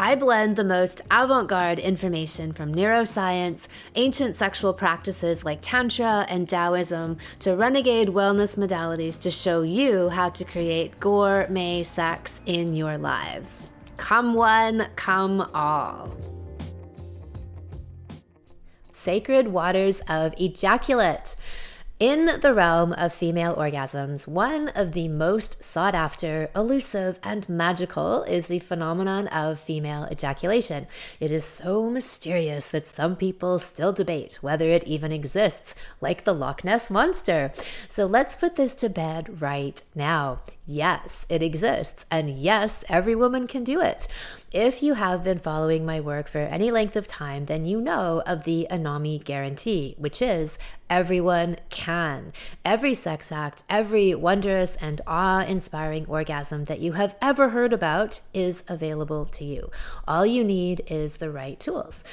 I blend the most avant garde information from neuroscience, ancient sexual practices like Tantra and Taoism, to renegade wellness modalities to show you how to create gourmet sex in your lives. Come one, come all. Sacred waters of ejaculate. In the realm of female orgasms, one of the most sought after, elusive, and magical is the phenomenon of female ejaculation. It is so mysterious that some people still debate whether it even exists, like the Loch Ness Monster. So let's put this to bed right now. Yes, it exists. And yes, every woman can do it. If you have been following my work for any length of time, then you know of the Anami guarantee, which is everyone can. Every sex act, every wondrous and awe inspiring orgasm that you have ever heard about is available to you. All you need is the right tools.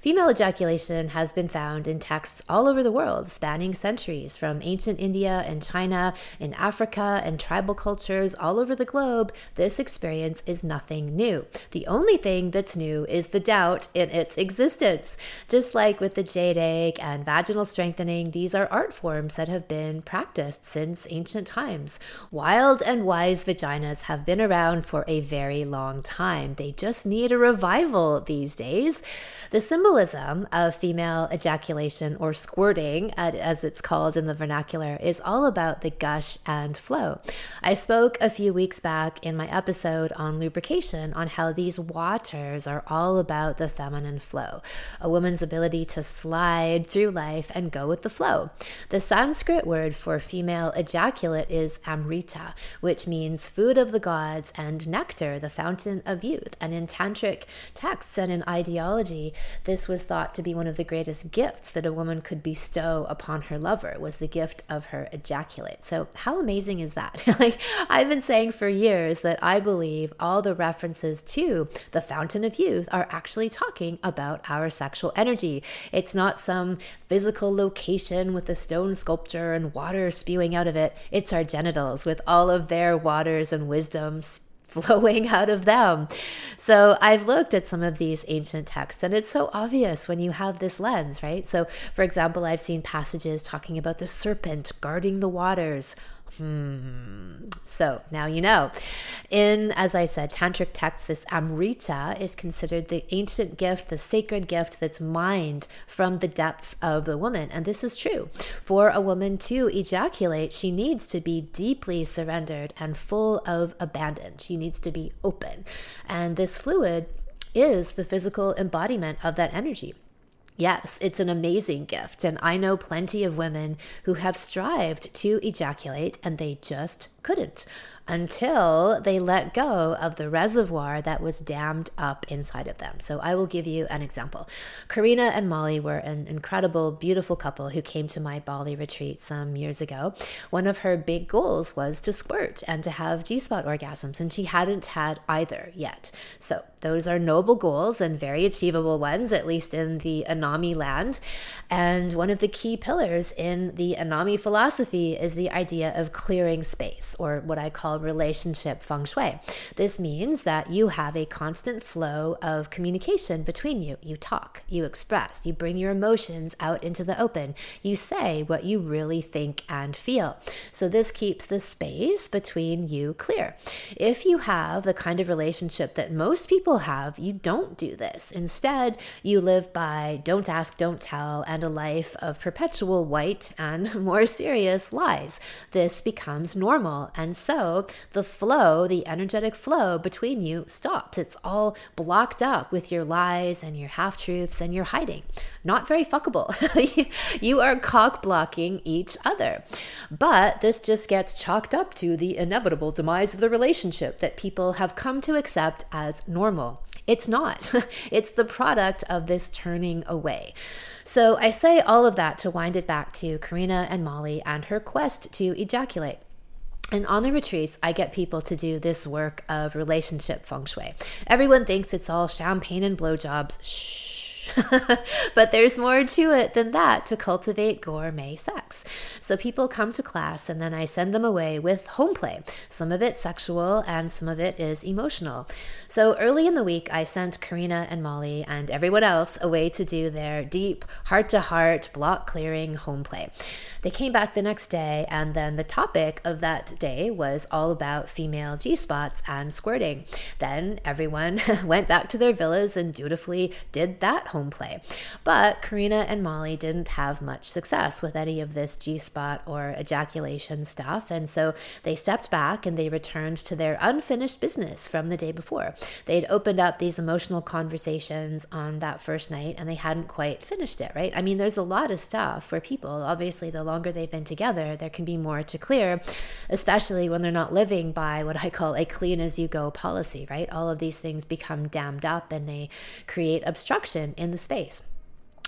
Female ejaculation has been found in texts all over the world, spanning centuries, from ancient India and China, in Africa, and tribal cultures all over the globe. This experience is nothing new. The only thing that's new is the doubt in its existence. Just like with the jade egg and vaginal strengthening, these are art forms that have been practiced since ancient times. Wild and wise vaginas have been around for a very long time. They just need a revival these days. The symbolism of female ejaculation or squirting, as it's called in the vernacular, is all about the gush and flow. I spoke a few weeks back in my episode on lubrication on how these waters are all about the feminine flow, a woman's ability to slide through life and go with the flow. The Sanskrit word for female ejaculate is amrita, which means food of the gods and nectar, the fountain of youth. And in tantric texts and in ideology, this was thought to be one of the greatest gifts that a woman could bestow upon her lover was the gift of her ejaculate. So how amazing is that? like I've been saying for years that I believe all the references to the fountain of youth are actually talking about our sexual energy. It's not some physical location with a stone sculpture and water spewing out of it. It's our genitals with all of their waters and wisdom flowing out of them. So I've looked at some of these ancient texts, and it's so obvious when you have this lens, right? So, for example, I've seen passages talking about the serpent guarding the waters. Hmm. So now you know. In, as I said, tantric texts, this amrita is considered the ancient gift, the sacred gift that's mined from the depths of the woman. And this is true. For a woman to ejaculate, she needs to be deeply surrendered and full of abandon. She needs to be open. And this fluid is the physical embodiment of that energy. Yes, it's an amazing gift. And I know plenty of women who have strived to ejaculate and they just couldn't until they let go of the reservoir that was dammed up inside of them. So I will give you an example. Karina and Molly were an incredible, beautiful couple who came to my Bali retreat some years ago. One of her big goals was to squirt and to have G spot orgasms, and she hadn't had either yet. So those are noble goals and very achievable ones, at least in the Anami land. And one of the key pillars in the Anami philosophy is the idea of clearing space, or what I call relationship feng shui. This means that you have a constant flow of communication between you. You talk, you express, you bring your emotions out into the open, you say what you really think and feel. So, this keeps the space between you clear. If you have the kind of relationship that most people have, you don't do this. Instead, you live by don't ask, don't tell, and a life of perpetual white and more serious lies. This becomes normal. And so the flow, the energetic flow between you stops. It's all blocked up with your lies and your half truths and your hiding. Not very fuckable. you are cock blocking each other. But this just gets chalked up to the inevitable demise of the relationship that people have come to accept as normal. It's not. it's the product of this turning away. So I say all of that to wind it back to Karina and Molly and her quest to ejaculate. And on the retreats, I get people to do this work of relationship feng shui. Everyone thinks it's all champagne and blowjobs. Shh but there's more to it than that to cultivate gourmet sex. So people come to class and then I send them away with home play. Some of it sexual and some of it is emotional. So early in the week, I sent Karina and Molly and everyone else away to do their deep heart to heart block clearing home play. They came back the next day, and then the topic of that day was all about female G spots and squirting. Then everyone went back to their villas and dutifully did that home play. But Karina and Molly didn't have much success with any of this G spot or ejaculation stuff, and so they stepped back and they returned to their unfinished business from the day before. They'd opened up these emotional conversations on that first night and they hadn't quite finished it, right? I mean, there's a lot of stuff for people. Obviously, the longer they've been together, there can be more to clear, especially when they're not living by what I call a clean as you go policy, right? All of these things become dammed up and they create obstruction in the space.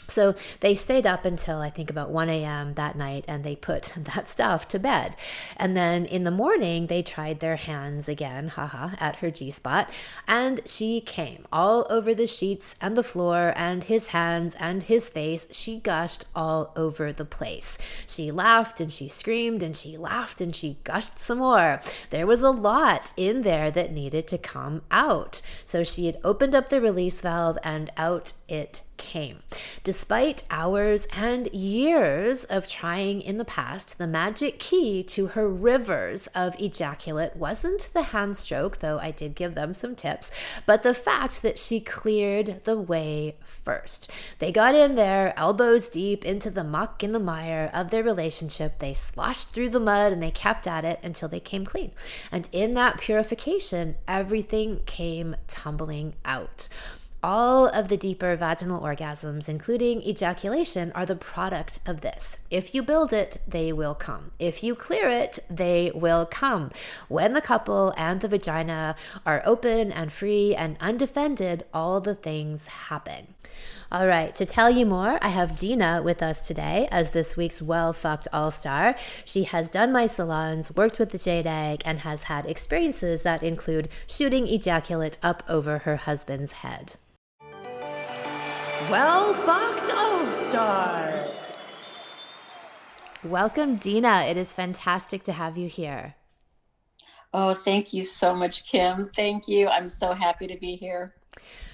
So they stayed up until I think about 1 a.m. that night and they put that stuff to bed. And then in the morning, they tried their hands again, haha, at her G spot. And she came all over the sheets and the floor and his hands and his face. She gushed all over the place. She laughed and she screamed and she laughed and she gushed some more. There was a lot in there that needed to come out. So she had opened up the release valve and out it came. Despite hours and years of trying in the past, the magic key to her rivers of ejaculate wasn't the hand stroke, though I did give them some tips, but the fact that she cleared the way first. They got in there, elbows deep into the muck and the mire of their relationship. They sloshed through the mud and they kept at it until they came clean. And in that purification, everything came tumbling out. All of the deeper vaginal orgasms, including ejaculation, are the product of this. If you build it, they will come. If you clear it, they will come. When the couple and the vagina are open and free and undefended, all the things happen. All right, to tell you more, I have Dina with us today as this week's well fucked all star. She has done my salons, worked with the Jade Egg, and has had experiences that include shooting ejaculate up over her husband's head. Well Fucked All Stars. Welcome, Dina. It is fantastic to have you here. Oh, thank you so much, Kim. Thank you. I'm so happy to be here.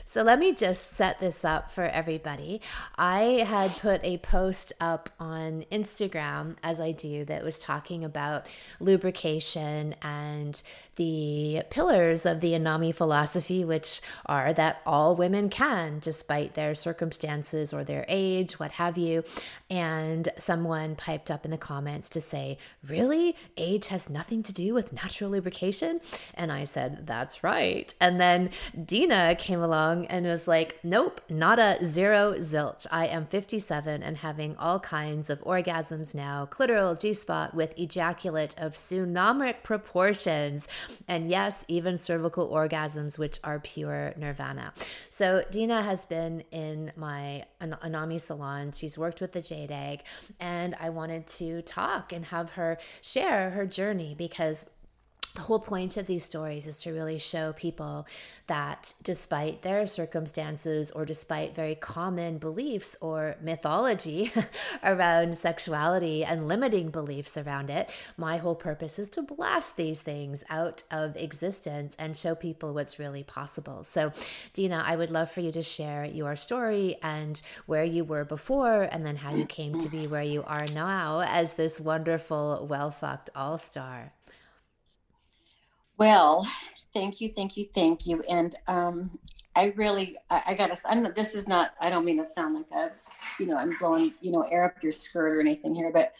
So let me just set this up for everybody. I had put a post up on Instagram, as I do, that was talking about lubrication and the pillars of the Anami philosophy, which are that all women can, despite their circumstances or their age, what have you. And someone piped up in the comments to say, Really? Age has nothing to do with natural lubrication? And I said, That's right. And then Dina came along and it was like, Nope, not a zero zilch. I am 57 and having all kinds of orgasms now, clitoral G spot with ejaculate of tsunamic proportions and yes, even cervical orgasms, which are pure nirvana. So Dina has been in my Anami salon. She's worked with the Jade Egg, and I wanted to talk and have her share her journey because the whole point of these stories is to really show people that despite their circumstances or despite very common beliefs or mythology around sexuality and limiting beliefs around it, my whole purpose is to blast these things out of existence and show people what's really possible. So, Dina, I would love for you to share your story and where you were before and then how you came to be where you are now as this wonderful, well fucked all star. Well, thank you, thank you, thank you. And um, I really, I, I gotta, this is not, I don't mean to sound like a, you know, I'm blowing, you know, air up your skirt or anything here, but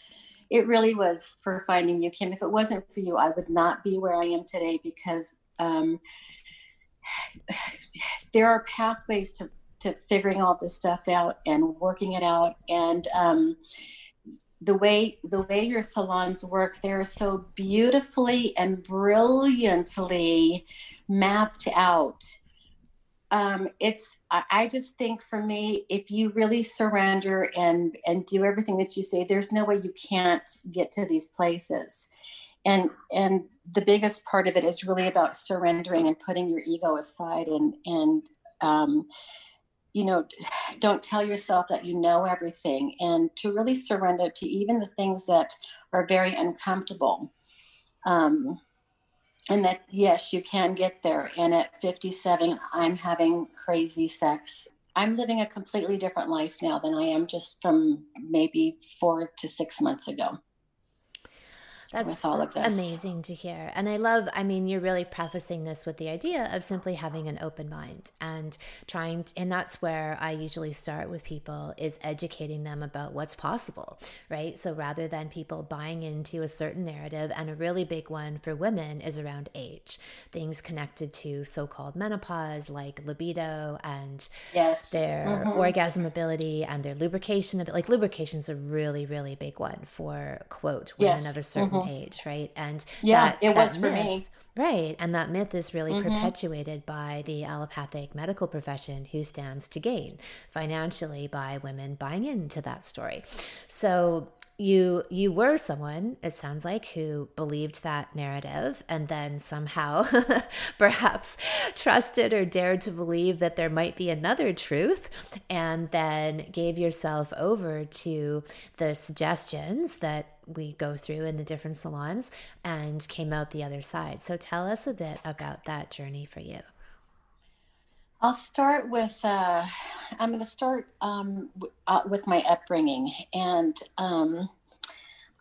it really was for finding you, Kim. If it wasn't for you, I would not be where I am today because um, there are pathways to, to figuring all this stuff out and working it out. And, um, the way the way your salons work they're so beautifully and brilliantly mapped out. Um, it's I, just think for me if you really surrender and and do everything that you say there's no way you can't get to these places. And and the biggest part of it is really about surrendering and putting your ego aside and and um, you know don't tell yourself that you know everything and to really surrender to even the things that are very uncomfortable. Um, and that yes you can get there. And at 57 i'm having crazy sex. I'm living a completely different life now than i am just from maybe four to six months ago that's all of this. amazing to hear. And I love, I mean, you're really prefacing this with the idea of simply having an open mind and trying, to, and that's where I usually start with people is educating them about what's possible, right? So rather than people buying into a certain narrative, and a really big one for women is around age, things connected to so called menopause, like libido and yes. their mm-hmm. orgasm ability and their lubrication. Like lubrication is a really, really big one for, quote, women yes. of a certain mm-hmm. Age, right? And yeah, that, it was for me. Right. And that myth is really mm-hmm. perpetuated by the allopathic medical profession who stands to gain financially by women buying into that story. So you you were someone it sounds like who believed that narrative and then somehow perhaps trusted or dared to believe that there might be another truth and then gave yourself over to the suggestions that we go through in the different salons and came out the other side so tell us a bit about that journey for you I'll start with, uh, I'm going to start um, w- uh, with my upbringing. And um,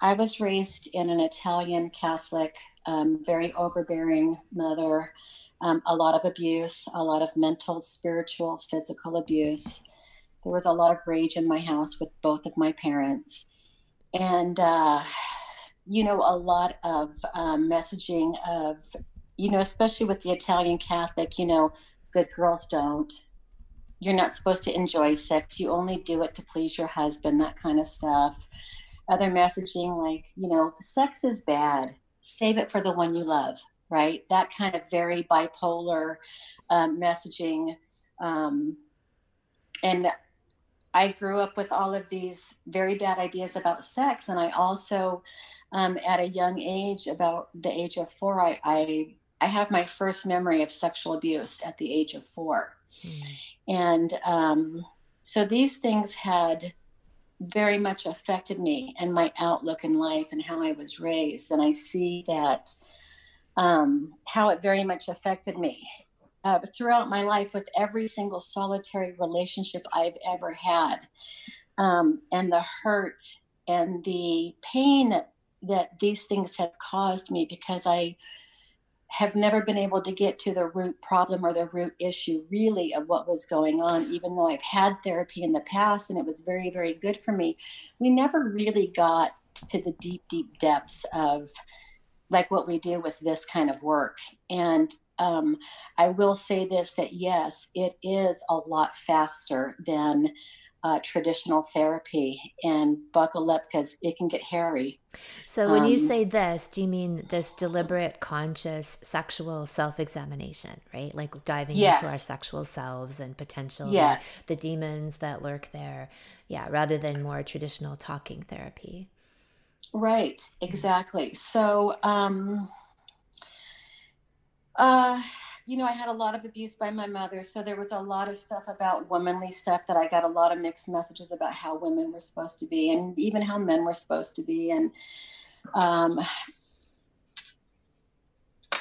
I was raised in an Italian Catholic, um, very overbearing mother, um, a lot of abuse, a lot of mental, spiritual, physical abuse. There was a lot of rage in my house with both of my parents. And, uh, you know, a lot of um, messaging of, you know, especially with the Italian Catholic, you know, good girls don't. You're not supposed to enjoy sex. You only do it to please your husband, that kind of stuff. Other messaging like, you know, sex is bad. Save it for the one you love, right? That kind of very bipolar um, messaging. Um, and I grew up with all of these very bad ideas about sex. And I also, um, at a young age, about the age of four, I, I I have my first memory of sexual abuse at the age of four. Mm. And um, so these things had very much affected me and my outlook in life and how I was raised. And I see that um, how it very much affected me uh, throughout my life with every single solitary relationship I've ever had. Um, and the hurt and the pain that, that these things have caused me because I have never been able to get to the root problem or the root issue really of what was going on even though i've had therapy in the past and it was very very good for me we never really got to the deep deep depths of like what we do with this kind of work and um, i will say this that yes it is a lot faster than uh, traditional therapy and buckle up because it can get hairy. So, when um, you say this, do you mean this deliberate, conscious sexual self examination, right? Like diving yes. into our sexual selves and potential, yes. the, the demons that lurk there. Yeah, rather than more traditional talking therapy. Right, exactly. So, um, uh, you know, I had a lot of abuse by my mother. So there was a lot of stuff about womanly stuff that I got a lot of mixed messages about how women were supposed to be and even how men were supposed to be. And um,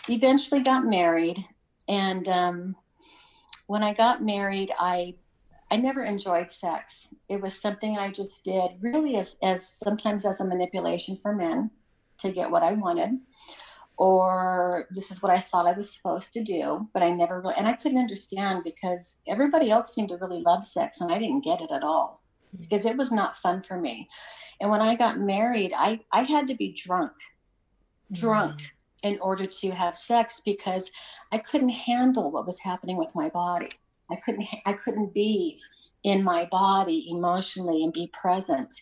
eventually got married. And um, when I got married, I I never enjoyed sex. It was something I just did really as, as sometimes as a manipulation for men to get what I wanted or this is what I thought I was supposed to do, but I never really, and I couldn't understand because everybody else seemed to really love sex and I didn't get it at all hmm. because it was not fun for me. And when I got married, I, I had to be drunk, drunk mm. in order to have sex because I couldn't handle what was happening with my body. I couldn't, I couldn't be in my body emotionally and be present.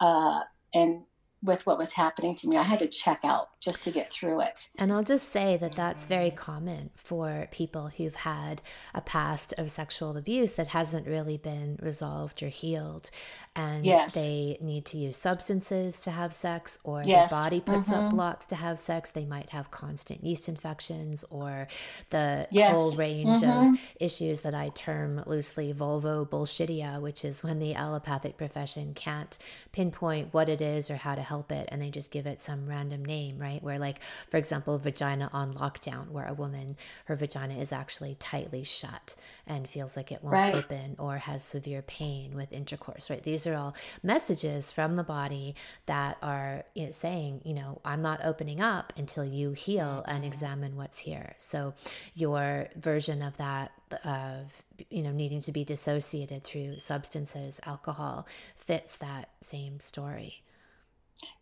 Uh, and with what was happening to me. I had to check out just to get through it. And I'll just say that that's very common for people who've had a past of sexual abuse that hasn't really been resolved or healed. And Yes. they need to use substances to have sex, or Yes. their body puts up Mhm. blocks to have sex. They might have constant yeast infections or the Yes. whole range Mhm. of issues that I term loosely vulvo bullshitia, which is when the allopathic profession can't pinpoint what it is or how to help it and they just give it some random name, right? Where, like, for example, vagina on lockdown, where a woman, her vagina is actually tightly shut and feels like it won't Right. open or has severe pain with intercourse, right? These are all messages from the body that are you know, saying, you know, I'm not opening up until you heal and mm-hmm. examine what's here. So, your version of that of you know needing to be dissociated through substances alcohol fits that same story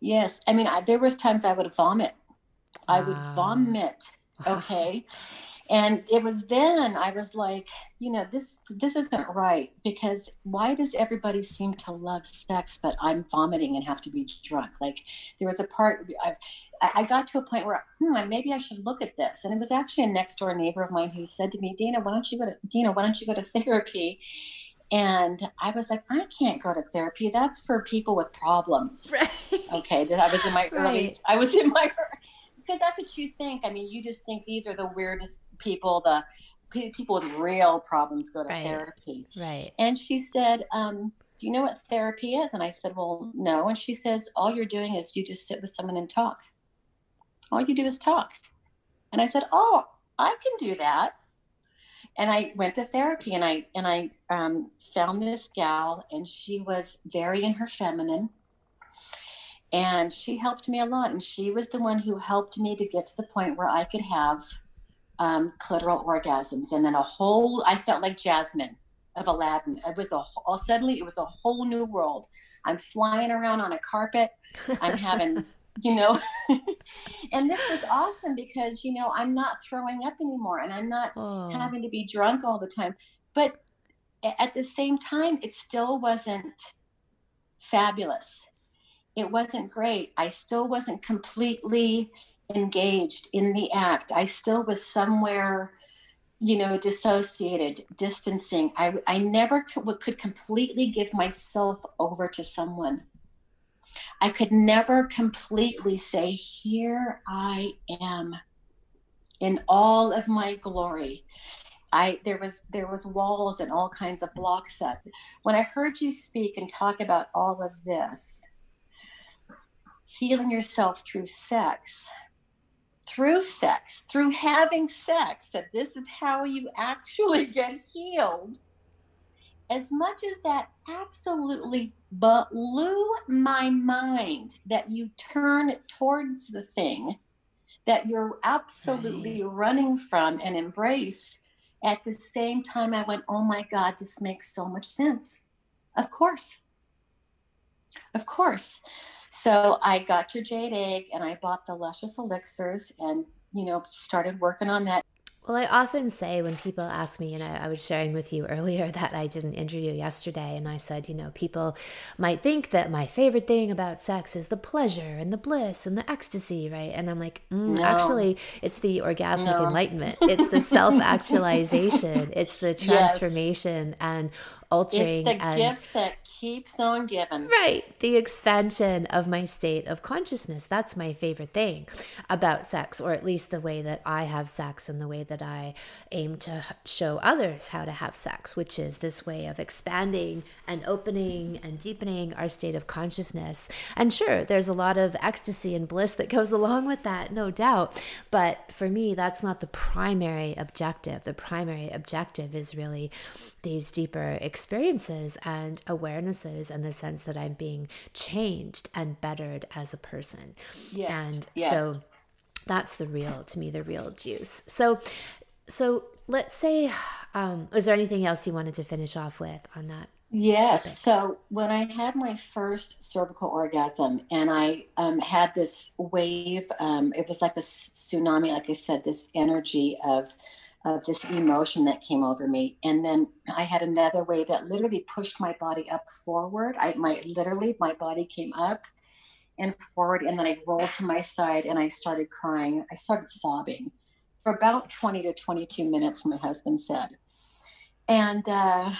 Yes. I mean, I, there was times I would vomit. I would Wow. vomit. Okay. And it was then I was like, you know, this this isn't right because why does everybody seem to love sex, but I'm vomiting and have to be drunk? Like there was a part I've, I I got to a point where hmm, maybe I should look at this. And it was actually a next door neighbor of mine who said to me, Dana, why don't you go to Dina, why don't you go to therapy? And I was like, I can't go to therapy. That's for people with problems. Right. Okay i was in my early Right. i was in my because that's what you think. I mean you just think these are the weirdest people the people with real problems go to Right. therapy. Right. And she said um, do you know what therapy is? And i said well no. And she says all you're doing is you just sit with someone and talk. All you do is talk. And i said oh i can do that and i went to therapy and i and i um, found this gal and she was very in her feminine. And she helped me a lot and she was the one who helped me to get to the point where i could have um, clitoral orgasms and then a whole i felt like jasmine of aladdin. It was a whole, suddenly it was a whole new world. I'm flying around on a carpet. I'm having you know and this was awesome because you know i'm not throwing up anymore and i'm not oh, having to be drunk all the time. But at the same time, it still wasn't fabulous. It wasn't great. I still wasn't completely engaged in the act. I still was somewhere, you know, dissociated, distancing. I, I never could, could completely give myself over to someone. I could never completely say, Here I am in all of my glory. I there was there was walls and all kinds of blocks up. When I heard you speak and talk about all of this, healing yourself through sex, through sex, through having sex, that this is how you actually get healed. As much as that absolutely blew my mind that you turn towards the thing that you're absolutely running from and embrace at the same time i went oh my god this makes so much sense. Of course. Of course. So i got your jade egg and i bought the luscious elixirs and you know started working on that Well, I often say when people ask me, and I, I was sharing with you earlier that I did an interview yesterday, and I said, you know, people might think that my favorite thing about sex is the pleasure and the bliss and the ecstasy, right? And I'm like, mm, No. actually, it's the orgasmic No. enlightenment, it's the self actualization, it's the Yes. transformation and altering it's the and gift that keeps on giving Right. The expansion of my state of consciousness. That's my favorite thing about sex, or at least the way that I have sex and the way that I aim to show others how to have sex, which is this way of expanding and opening and deepening our state of consciousness. And sure, there's a lot of ecstasy and bliss that goes along with that, no doubt. But for me, that's not the primary objective. The primary objective is really these deeper experiences and awarenesses and the sense that I'm being changed and bettered as a person. yes And yes. so that's the real to me the real juice. So so let's say um is there anything else you wanted to finish off with on that? Yes. So when I had my first cervical orgasm, and I um, had this wave, um, it was like a tsunami, like I said, this energy of of this emotion that came over me, and then I had another wave that literally pushed my body up forward. I my literally my body came up, and forward. And then I rolled to my side and I started crying. I started sobbing for about 20 to 22 minutes, my husband said. And uh,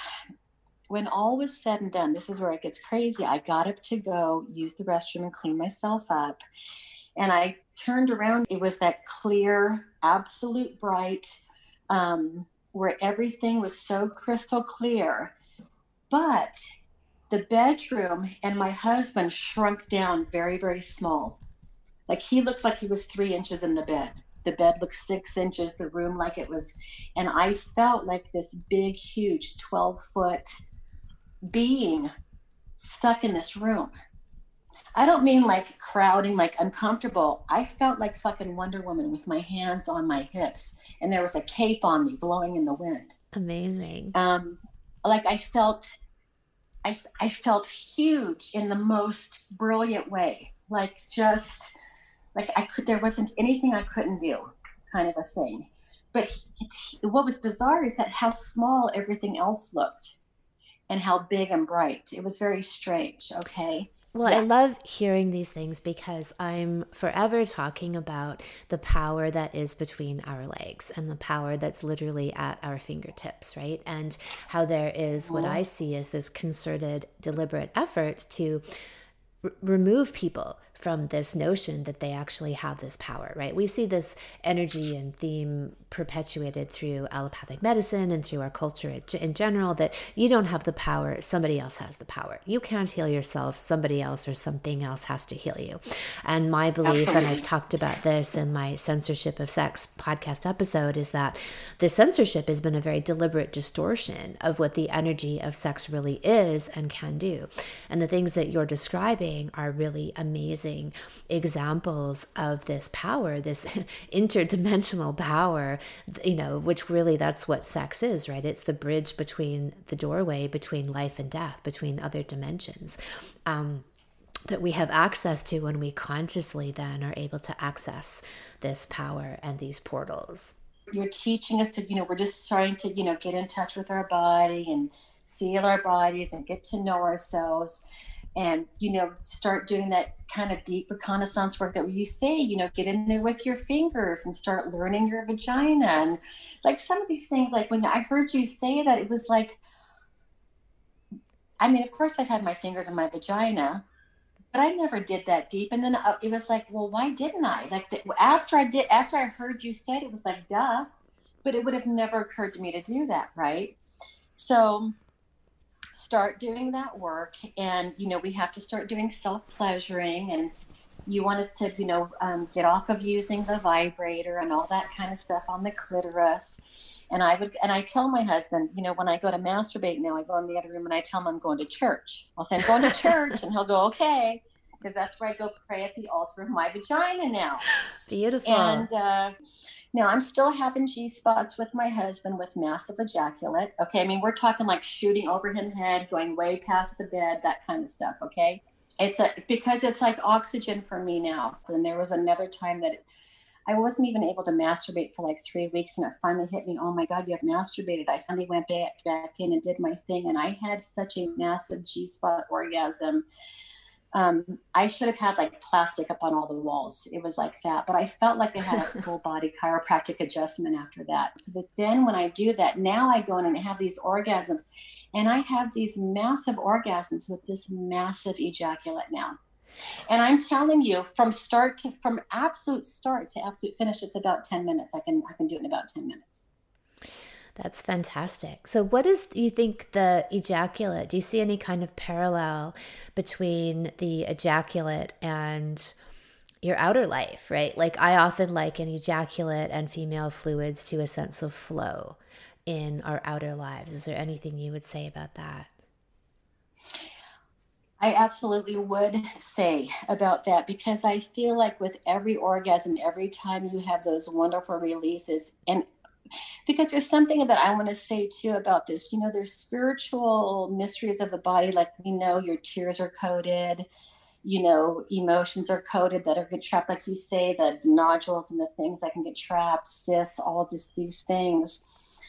when all was said and done, this is where it gets crazy. I got up to go use the restroom and clean myself up. And I turned around. It was that clear, absolute bright, um, where everything was so crystal clear. But the bedroom and my husband shrunk down very, very small. Like he looked like he was three inches in the bed. The bed looked six inches, the room like it was, and I felt like this big, huge 12 foot being stuck in this room. I don't mean like crowding, like uncomfortable. I felt like fucking Wonder Woman with my hands on my hips, and there was a cape on me blowing in the wind. Amazing. Um, like I felt, I I felt huge in the most brilliant way. Like just like I could, there wasn't anything I couldn't do, kind of a thing. But what was bizarre is that how small everything else looked and how big and bright. It was very strange. Okay. Well, yeah. I love hearing these things because I'm forever talking about the power that is between our legs and the power that's literally at our fingertips, right? And how there is what I see as this concerted, deliberate effort to r- remove people from this notion that they actually have this power, right? We see this energy and theme perpetuated through allopathic medicine and through our culture in general that you don't have the power, somebody else has the power. You can't heal yourself, somebody else or something else has to heal you. And my belief, Absolutely. and I've talked about this in my censorship of sex podcast episode, is that the censorship has been a very deliberate distortion of what the energy of sex really is and can do. And the things that you're describing are really amazing amazing examples of this power, this interdimensional power, you know, which really that's what sex is, right? It's the bridge between the doorway between life and death, between other dimensions. Um, that we have access to when we consciously then are able to access this power and these portals. You're teaching us to, you know, we're just starting to, you know, get in touch with our body and feel our bodies and get to know ourselves and you know start doing that kind of deep reconnaissance work that you say you know get in there with your fingers and start learning your vagina. And like some of these things like when i heard you say that it was like i mean of course i've had my fingers in my vagina but i never did that deep. And then uh, it was like well why didn't i? Like the, after i did after i heard you say it, it was like duh but it would have never occurred to me to do that right? So start doing that work and you know we have to start doing self-pleasuring and you want us to you know um, get off of using the vibrator and all that kind of stuff on the clitoris. And i would and i tell my husband you know when i go to masturbate now i go in the other room and i tell him i'm going to church. I'll say i'm going to church and he'll go okay because that's where i go pray at the altar of my vagina now beautiful and uh now I'm still having G spots with my husband with massive ejaculate. Okay, I mean we're talking like shooting over him head, going way past the bed, that kind of stuff. Okay, it's a because it's like oxygen for me now. And there was another time that it, I wasn't even able to masturbate for like three weeks, and it finally hit me. Oh my God, you have masturbated! I finally went back back in and did my thing, and I had such a massive G spot orgasm um, I should have had like plastic up on all the walls. It was like that, but I felt like I had a full body chiropractic adjustment after that. So that then when I do that, now I go in and have these orgasms, and I have these massive orgasms with this massive ejaculate now. And I'm telling you, from start to from absolute start to absolute finish, it's about 10 minutes. I can I can do it in about 10 minutes. That's fantastic. So, what is you think the ejaculate? Do you see any kind of parallel between the ejaculate and your outer life, right? Like I often liken ejaculate and female fluids to a sense of flow in our outer lives. Is there anything you would say about that? I absolutely would say about that because I feel like with every orgasm, every time you have those wonderful releases, and because there's something that I want to say too about this. You know, there's spiritual mysteries of the body, like we know your tears are coded, you know, emotions are coded that are get trapped, like you say, the nodules and the things that can get trapped, cysts, all this, these things.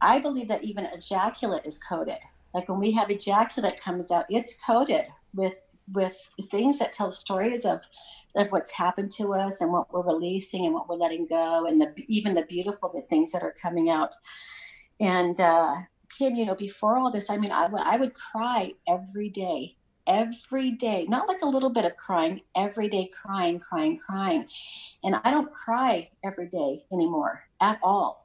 I believe that even ejaculate is coded. Like when we have ejaculate comes out, it's coated with with things that tell stories of of what's happened to us and what we're releasing and what we're letting go and the even the beautiful the things that are coming out. And uh kim you know before all this i mean i would i would cry every day every day not like a little bit of crying every day crying crying crying. And i don't cry every day anymore at all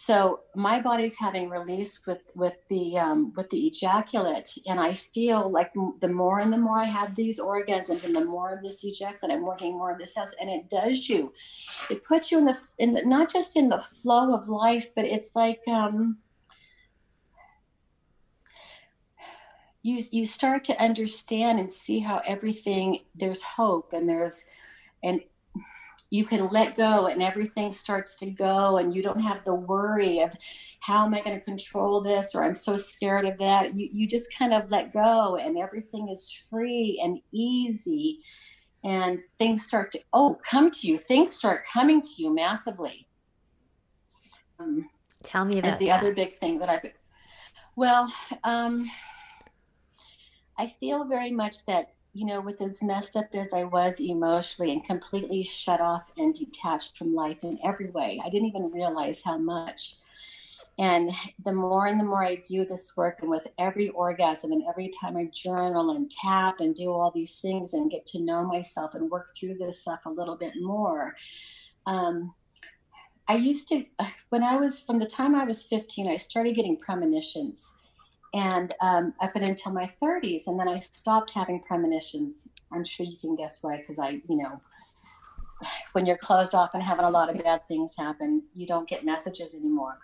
so my body's having release with with the um, with the ejaculate and i feel like the more and the more i have these orgasms and the more of this ejaculate i'm working more of this house and it does you. It puts you in the in the, not just in the flow of life but it's like um you you start to understand and see how everything there's hope and there's and you can let go and everything starts to go and you don't have the worry of how am i going to control this? or i'm so scared of that. You, you just kind of let go and everything is free and easy and things start to oh come to you. Things start coming to you massively. Um, tell me about the that. other big thing that i've well um, i feel very much that you know, with as messed up as I was emotionally and completely shut off and detached from life in every way, I didn't even realize how much. And the more and the more I do this work, and with every orgasm, and every time I journal and tap and do all these things and get to know myself and work through this stuff a little bit more, um, I used to, when I was, from the time I was 15, I started getting premonitions and um, up until my 30s and then i stopped having premonitions. I'm sure you can guess why because i you know when you're closed off and having a lot of bad things happen you don't get messages anymore.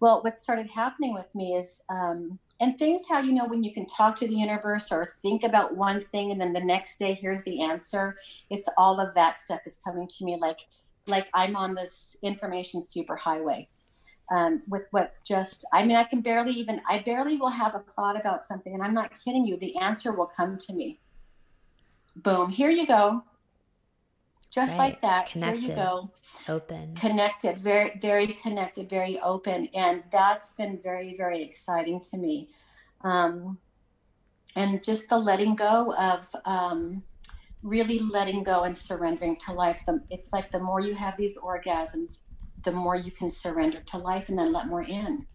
Well what started happening with me is um, and things how you know when you can talk to the universe or think about one thing and then the next day here's the answer it's all of that stuff is coming to me like like i'm on this information superhighway um, with what just i mean i can barely even i barely will have a thought about something and i'm not kidding you the answer will come to me boom here you go just right. like that connected. here you go open connected very very connected very open and that's been very very exciting to me um, and just the letting go of um, really letting go and surrendering to life the, it's like the more you have these orgasms the more you can surrender to life and then let more in.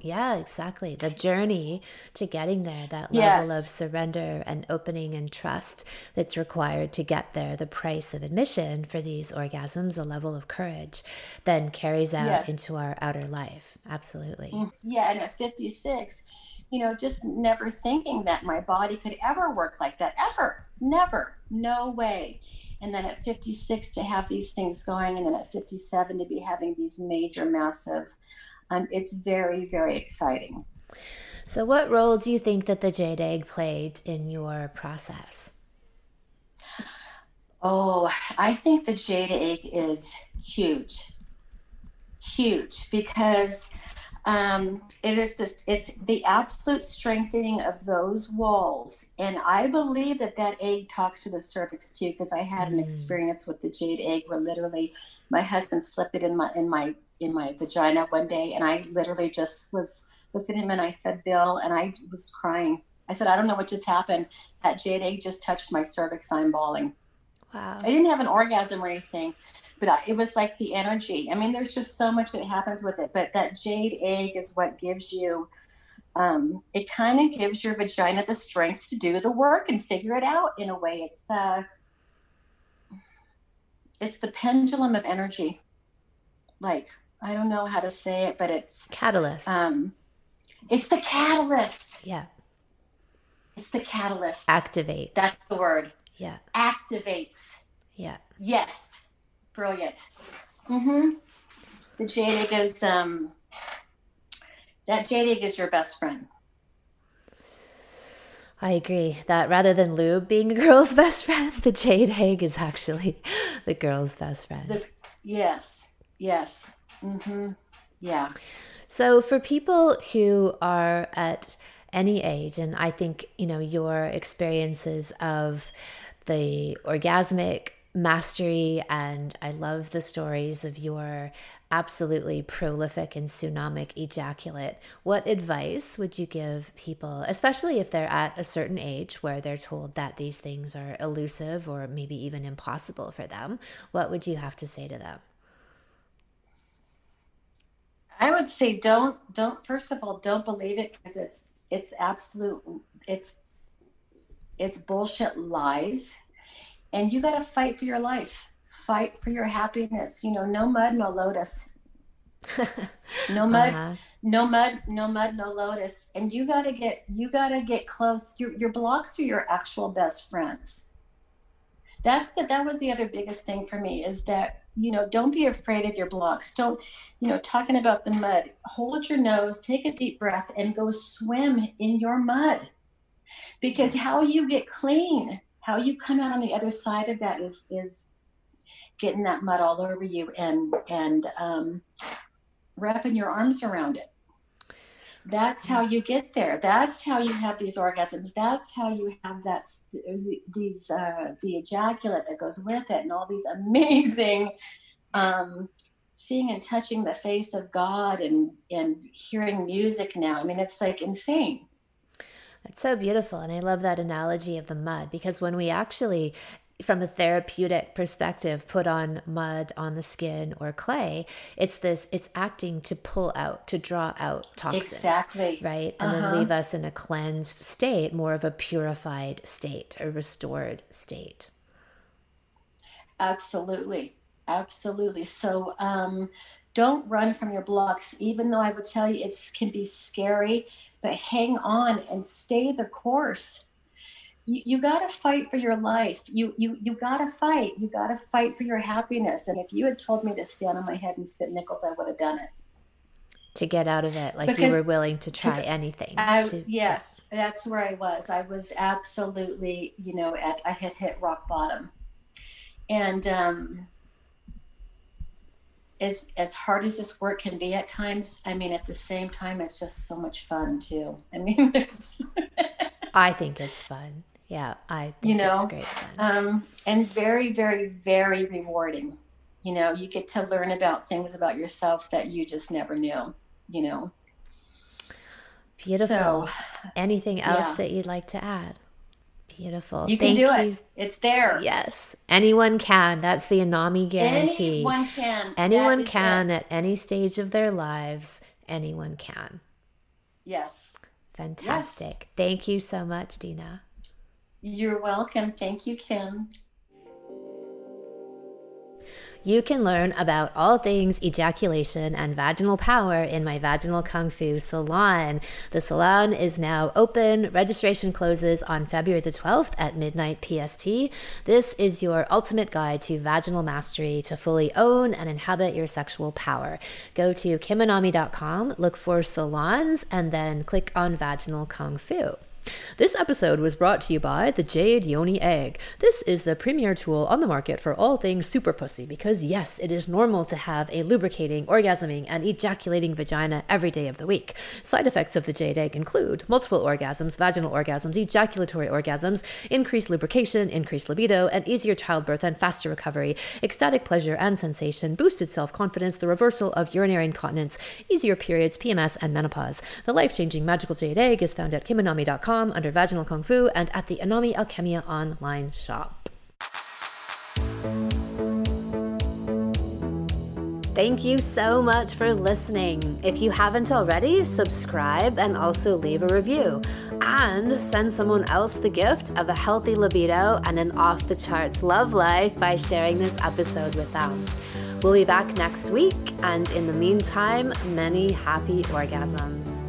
Yeah, exactly. The journey to getting there, that level of surrender and opening and trust that's required to get there, the price of admission for these orgasms, a level of courage, then carries out yes. into our outer life. Absolutely. Mm, yeah, and at 56, you know, just never thinking that my body could ever work like that, ever, never, no way and then at 56 to have these things going and then at 57 to be having these major massive um, it's very very exciting. So what role do you think that the jade egg played in your process? Oh i think the jade egg is huge. Huge because um, it is this it's the absolute strengthening of those walls. And i believe that that egg talks to the cervix too because i had an mm. experience with the jade egg where literally my husband slipped it in my in my in my vagina one day and i literally just was looked at him and i said bill and i was crying. I said i don't know what just happened. That jade egg just touched my cervix. I'm bawling. Wow. I didn't have an orgasm or anything but it was like the energy. I mean, there's just so much that happens with it, but that jade egg is what gives you. Um, it kind of gives your vagina the strength to do the work and figure it out in a way. It's the it's the pendulum of energy. Like I don't know how to say it, but it's catalyst. Um, it's the catalyst. Yeah. It's the catalyst. Activate. That's the word. Yeah. Activates. Yeah. Yes. Brilliant. Mm-hmm. The jade is um that jade is your best friend. I agree that rather than lube being a girl's best friend, the jade egg is actually the girl's best friend. The, yes, yes, mm-hmm. yeah. So for people who are at any age, and I think you know your experiences of the orgasmic mastery and I love the stories of your absolutely prolific and tsunamic ejaculate. What advice would you give people, especially if they're at a certain age where they're told that these things are elusive or maybe even impossible for them? What would you have to say to them? I would say don't don't first of all don't believe it because it's it's absolute it's it's bullshit lies and you got to fight for your life. Fight for your happiness. You know no mud no lotus. No mud uh-huh. no mud no mud no lotus. And you got to get you got to get close. Your, your blocks are your actual best friends. That's the that was the other biggest thing for me is that you know don't be afraid of your blocks. Don't you know talking about the mud hold your nose take a deep breath and go swim in your mud. Because how you get clean how you come out on the other side of that is is getting that mud all over you and and um, wrapping your arms around it. That's how you get there. That's how you have these orgasms. That's how you have that these uh, the ejaculate that goes with it and all these amazing um, seeing and touching the face of god and and hearing music now. I mean it's like insane that's so beautiful. And I love that analogy of the mud because when we actually from a therapeutic perspective put on mud on the skin or clay it's this it's acting to pull out to draw out toxins exactly right and uh-huh. then leave us in a cleansed state more of a purified state a restored state absolutely absolutely so um don't run from your blocks even though i would tell you it can be scary but hang on and stay the course. You, you got to fight for your life. You you you got to fight. You got to fight for your happiness. And if you had told me to stand on my head and spit nickels i would have done it. To get out of it like because you were willing to try to, anything I, to, yes that's where i was. I was absolutely you know at i had hit rock bottom. And um as as hard as this work can be at times, I mean, at the same time, it's just so much fun too. I mean, I think it's fun. Yeah, I think you know, it's great fun. Um, and very, very, very rewarding. You know, you get to learn about things about yourself that you just never knew. You know. Beautiful. So, Anything else yeah. that you'd like to add? Beautiful. You can Thank do you. it. It's there. Yes. Anyone can. That's the Anami guarantee. Anyone can. Anyone can at any stage of their lives. Anyone can. Yes. Fantastic. Yes. Thank you so much, Dina. You're welcome. Thank you, Kim. You can learn about all things ejaculation and vaginal power in my Vaginal Kung Fu salon. The salon is now open. Registration closes on February the 12th at midnight PST. This is your ultimate guide to vaginal mastery to fully own and inhabit your sexual power. Go to kimanami.com, look for salons, and then click on Vaginal Kung Fu. This episode was brought to you by the Jade Yoni Egg. This is the premier tool on the market for all things super pussy because, yes, it is normal to have a lubricating, orgasming, and ejaculating vagina every day of the week. Side effects of the Jade Egg include multiple orgasms, vaginal orgasms, ejaculatory orgasms, increased lubrication, increased libido, and easier childbirth and faster recovery, ecstatic pleasure and sensation, boosted self confidence, the reversal of urinary incontinence, easier periods, PMS, and menopause. The life changing magical Jade Egg is found at under Vaginal Kung Fu and at the Anami Alchemia online shop. Thank you so much for listening. If you haven't already, subscribe and also leave a review. And send someone else the gift of a healthy libido and an off the charts love life by sharing this episode with them. We'll be back next week, and in the meantime, many happy orgasms.